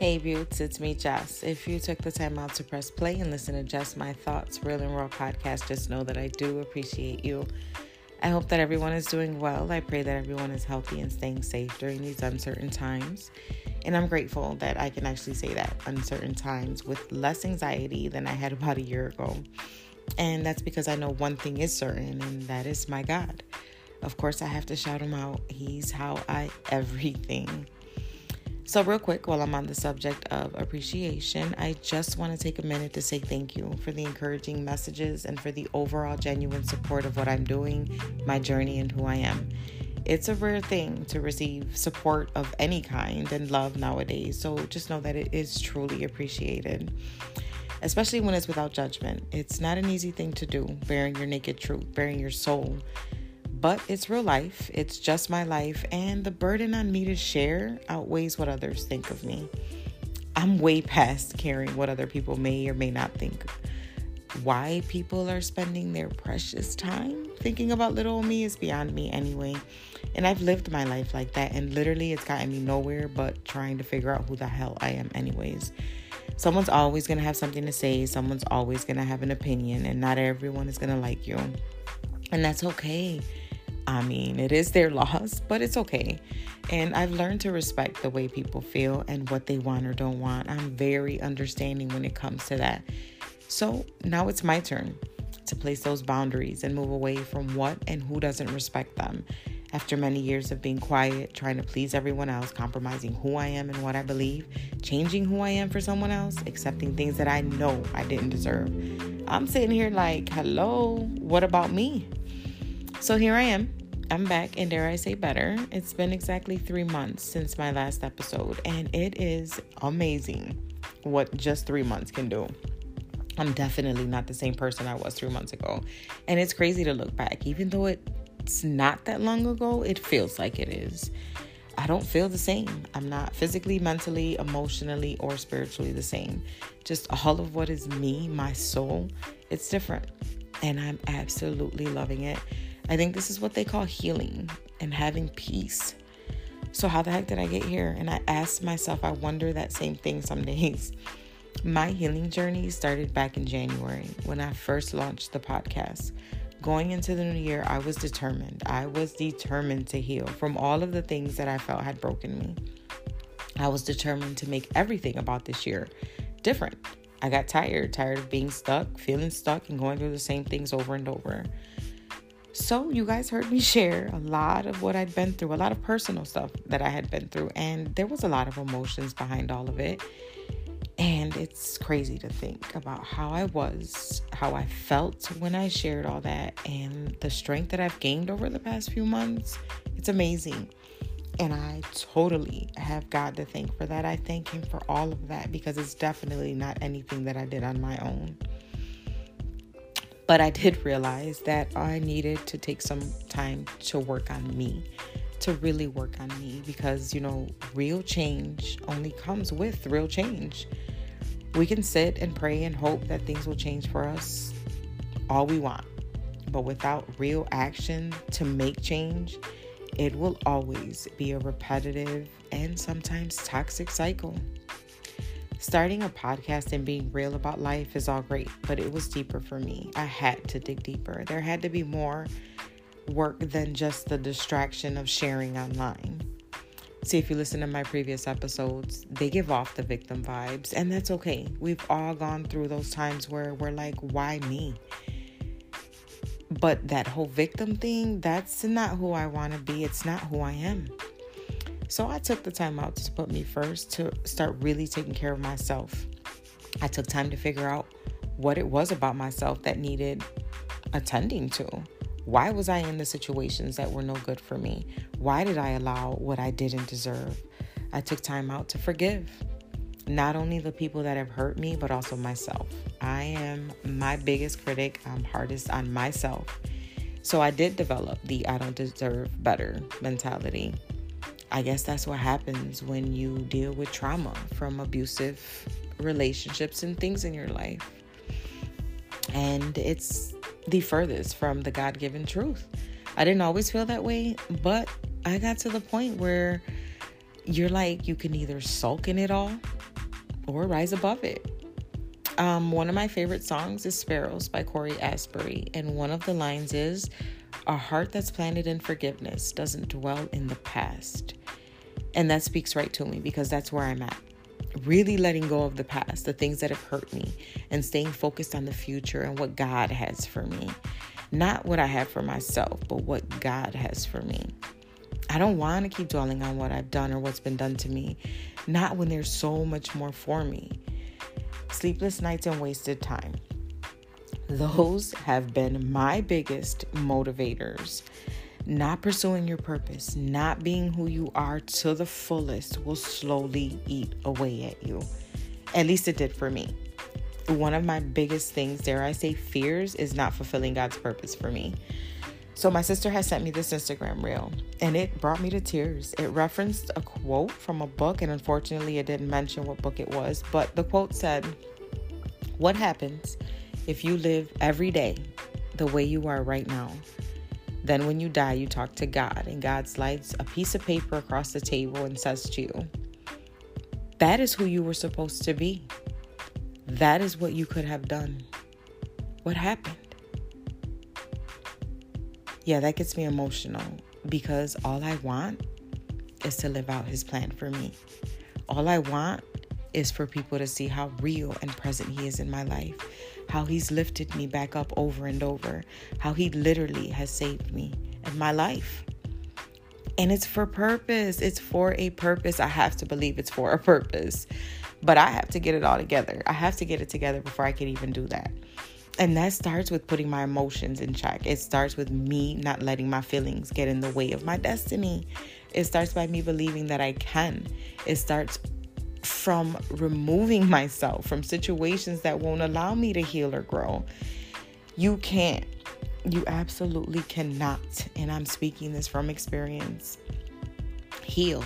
Hey, Beauts, it's me, Jess. If you took the time out to press play and listen to Just My Thoughts, Real and Raw podcast, just know that I do appreciate you. I hope that everyone is doing well. I pray that everyone is healthy and staying safe during these uncertain times. And I'm grateful that I can actually say that uncertain times with less anxiety than I had about a year ago. And that's because I know one thing is certain, and that is my God. Of course, I have to shout him out. He's how I everything. So, real quick, while I'm on the subject of appreciation, I just want to take a minute to say thank you for the encouraging messages and for the overall genuine support of what I'm doing, my journey, and who I am. It's a rare thing to receive support of any kind and love nowadays, so just know that it is truly appreciated. Especially when it's without judgment. It's not an easy thing to do, bearing your naked truth, bearing your soul but it's real life. It's just my life, and the burden on me to share outweighs what others think of me. I'm way past caring what other people may or may not think. Why people are spending their precious time thinking about little me is beyond me anyway. And I've lived my life like that, and literally it's gotten me nowhere but trying to figure out who the hell I am, anyways. Someone's always gonna have something to say, someone's always gonna have an opinion, and not everyone is gonna like you. And that's okay. I mean, it is their loss, but it's okay. And I've learned to respect the way people feel and what they want or don't want. I'm very understanding when it comes to that. So now it's my turn to place those boundaries and move away from what and who doesn't respect them. After many years of being quiet, trying to please everyone else, compromising who I am and what I believe, changing who I am for someone else, accepting things that I know I didn't deserve. I'm sitting here like, hello, what about me? So here I am. I'm back, and dare I say better. It's been exactly three months since my last episode, and it is amazing what just three months can do. I'm definitely not the same person I was three months ago. And it's crazy to look back. Even though it's not that long ago, it feels like it is. I don't feel the same. I'm not physically, mentally, emotionally, or spiritually the same. Just all of what is me, my soul, it's different. And I'm absolutely loving it. I think this is what they call healing and having peace. So, how the heck did I get here? And I asked myself, I wonder that same thing some days. My healing journey started back in January when I first launched the podcast. Going into the new year, I was determined. I was determined to heal from all of the things that I felt had broken me. I was determined to make everything about this year different. I got tired, tired of being stuck, feeling stuck, and going through the same things over and over. So, you guys heard me share a lot of what I'd been through, a lot of personal stuff that I had been through, and there was a lot of emotions behind all of it. And it's crazy to think about how I was, how I felt when I shared all that, and the strength that I've gained over the past few months. It's amazing. And I totally have God to thank for that. I thank Him for all of that because it's definitely not anything that I did on my own. But I did realize that I needed to take some time to work on me, to really work on me, because, you know, real change only comes with real change. We can sit and pray and hope that things will change for us all we want. But without real action to make change, it will always be a repetitive and sometimes toxic cycle. Starting a podcast and being real about life is all great, but it was deeper for me. I had to dig deeper. There had to be more work than just the distraction of sharing online. See, if you listen to my previous episodes, they give off the victim vibes, and that's okay. We've all gone through those times where we're like, why me? But that whole victim thing, that's not who I want to be. It's not who I am. So I took the time out to put me first to start really taking care of myself. I took time to figure out what it was about myself that needed attending to. Why was I in the situations that were no good for me? Why did I allow what I didn't deserve? I took time out to forgive not only the people that have hurt me, but also myself. I am my biggest critic. I'm hardest on myself. So I did develop the I don't deserve better mentality. I guess that's what happens when you deal with trauma from abusive relationships and things in your life. And it's the furthest from the God given truth. I didn't always feel that way, but I got to the point where you're like, you can either sulk in it all or rise above it. Um, one of my favorite songs is Sparrows by Cory Asbury, and one of the lines is A heart that's planted in forgiveness doesn't dwell in the past. And that speaks right to me because that's where I'm at. Really letting go of the past, the things that have hurt me, and staying focused on the future and what God has for me. Not what I have for myself, but what God has for me. I don't want to keep dwelling on what I've done or what's been done to me, not when there's so much more for me sleepless nights and wasted time. Those have been my biggest motivators. Not pursuing your purpose, not being who you are to the fullest will slowly eat away at you. At least it did for me. One of my biggest things, dare I say, fears is not fulfilling God's purpose for me. So, my sister has sent me this Instagram reel and it brought me to tears. It referenced a quote from a book, and unfortunately, it didn't mention what book it was, but the quote said, What happens if you live every day the way you are right now? Then, when you die, you talk to God, and God slides a piece of paper across the table and says to you, That is who you were supposed to be. That is what you could have done. What happened? yeah, that gets me emotional because all I want is to live out his plan for me. All I want is for people to see how real and present he is in my life, how he's lifted me back up over and over, how he literally has saved me and my life. And it's for purpose. It's for a purpose. I have to believe it's for a purpose. But I have to get it all together. I have to get it together before I can even do that. And that starts with putting my emotions in check. It starts with me not letting my feelings get in the way of my destiny. It starts by me believing that I can. It starts from removing myself from situations that won't allow me to heal or grow. You can't. You absolutely cannot. And I'm speaking this from experience. Heal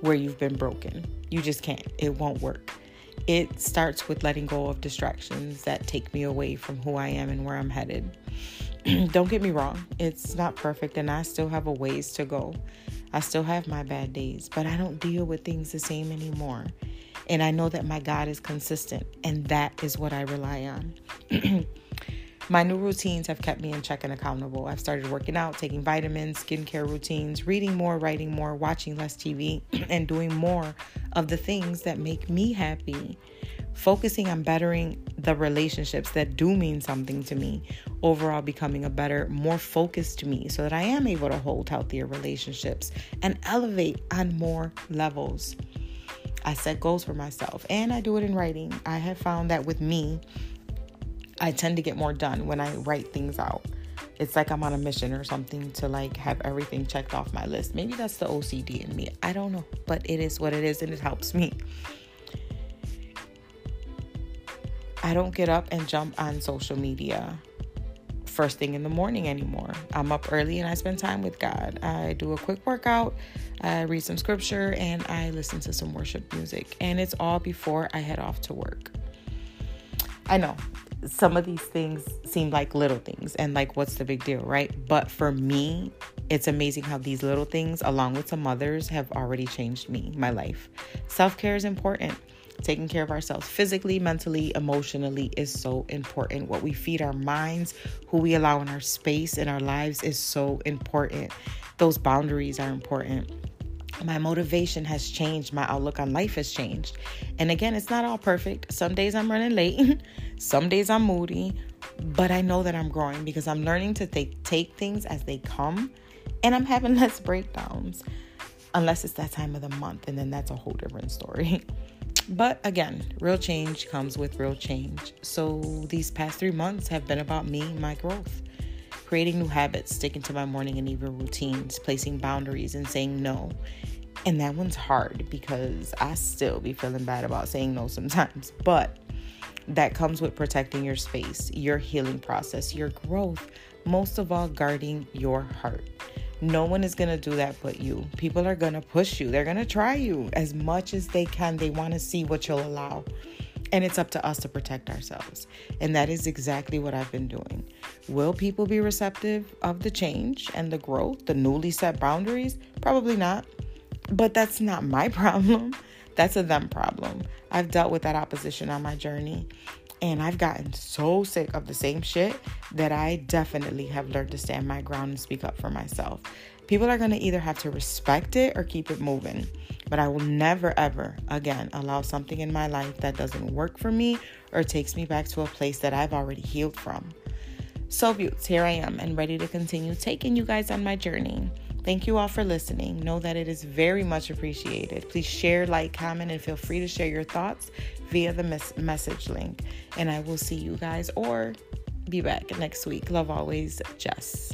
where you've been broken. You just can't. It won't work it starts with letting go of distractions that take me away from who I am and where I'm headed. Don't get me wrong, it's not perfect and I still have a ways to go. I still have my bad days, but I don't deal with things the same anymore. And I know that my God is consistent, and that is what I rely on. My new routines have kept me in check and accountable. I've started working out, taking vitamins, skincare routines, reading more, writing more, watching less TV, and doing more of the things that make me happy. Focusing on bettering the relationships that do mean something to me, overall becoming a better, more focused me so that I am able to hold healthier relationships and elevate on more levels. I set goals for myself and I do it in writing. I have found that with me, I tend to get more done when I write things out. It's like I'm on a mission or something to like have everything checked off my list. Maybe that's the OCD in me. I don't know, but it is what it is and it helps me. I don't get up and jump on social media first thing in the morning anymore. I'm up early and I spend time with God. I do a quick workout, I read some scripture, and I listen to some worship music. And it's all before I head off to work. I know some of these things seem like little things and like what's the big deal, right? But for me, it's amazing how these little things, along with some others, have already changed me, my life. Self care is important. Taking care of ourselves physically, mentally, emotionally is so important. What we feed our minds, who we allow in our space in our lives is so important. Those boundaries are important my motivation has changed. My outlook on life has changed. And again, it's not all perfect. Some days I'm running late, some days I'm moody, but I know that I'm growing because I'm learning to take, take things as they come and I'm having less breakdowns. Unless it's that time of the month, and then that's a whole different story. But again, real change comes with real change. So these past three months have been about me, my growth creating new habits, sticking to my morning and evening routines, placing boundaries, and saying no. And that one's hard because I still be feeling bad about saying no sometimes. But that comes with protecting your space, your healing process, your growth, most of all, guarding your heart. No one is going to do that but you. People are going to push you. They're going to try you as much as they can. They want to see what you'll allow. And it's up to us to protect ourselves. And that is exactly what I've been doing. Will people be receptive of the change and the growth, the newly set boundaries? Probably not. But that's not my problem. That's a them problem. I've dealt with that opposition on my journey. And I've gotten so sick of the same shit that I definitely have learned to stand my ground and speak up for myself. People are going to either have to respect it or keep it moving. But I will never, ever again allow something in my life that doesn't work for me or takes me back to a place that I've already healed from. So, Beauts, here I am and ready to continue taking you guys on my journey. Thank you all for listening. Know that it is very much appreciated. Please share, like, comment, and feel free to share your thoughts via the mes- message link. And I will see you guys or be back next week. Love always, Jess.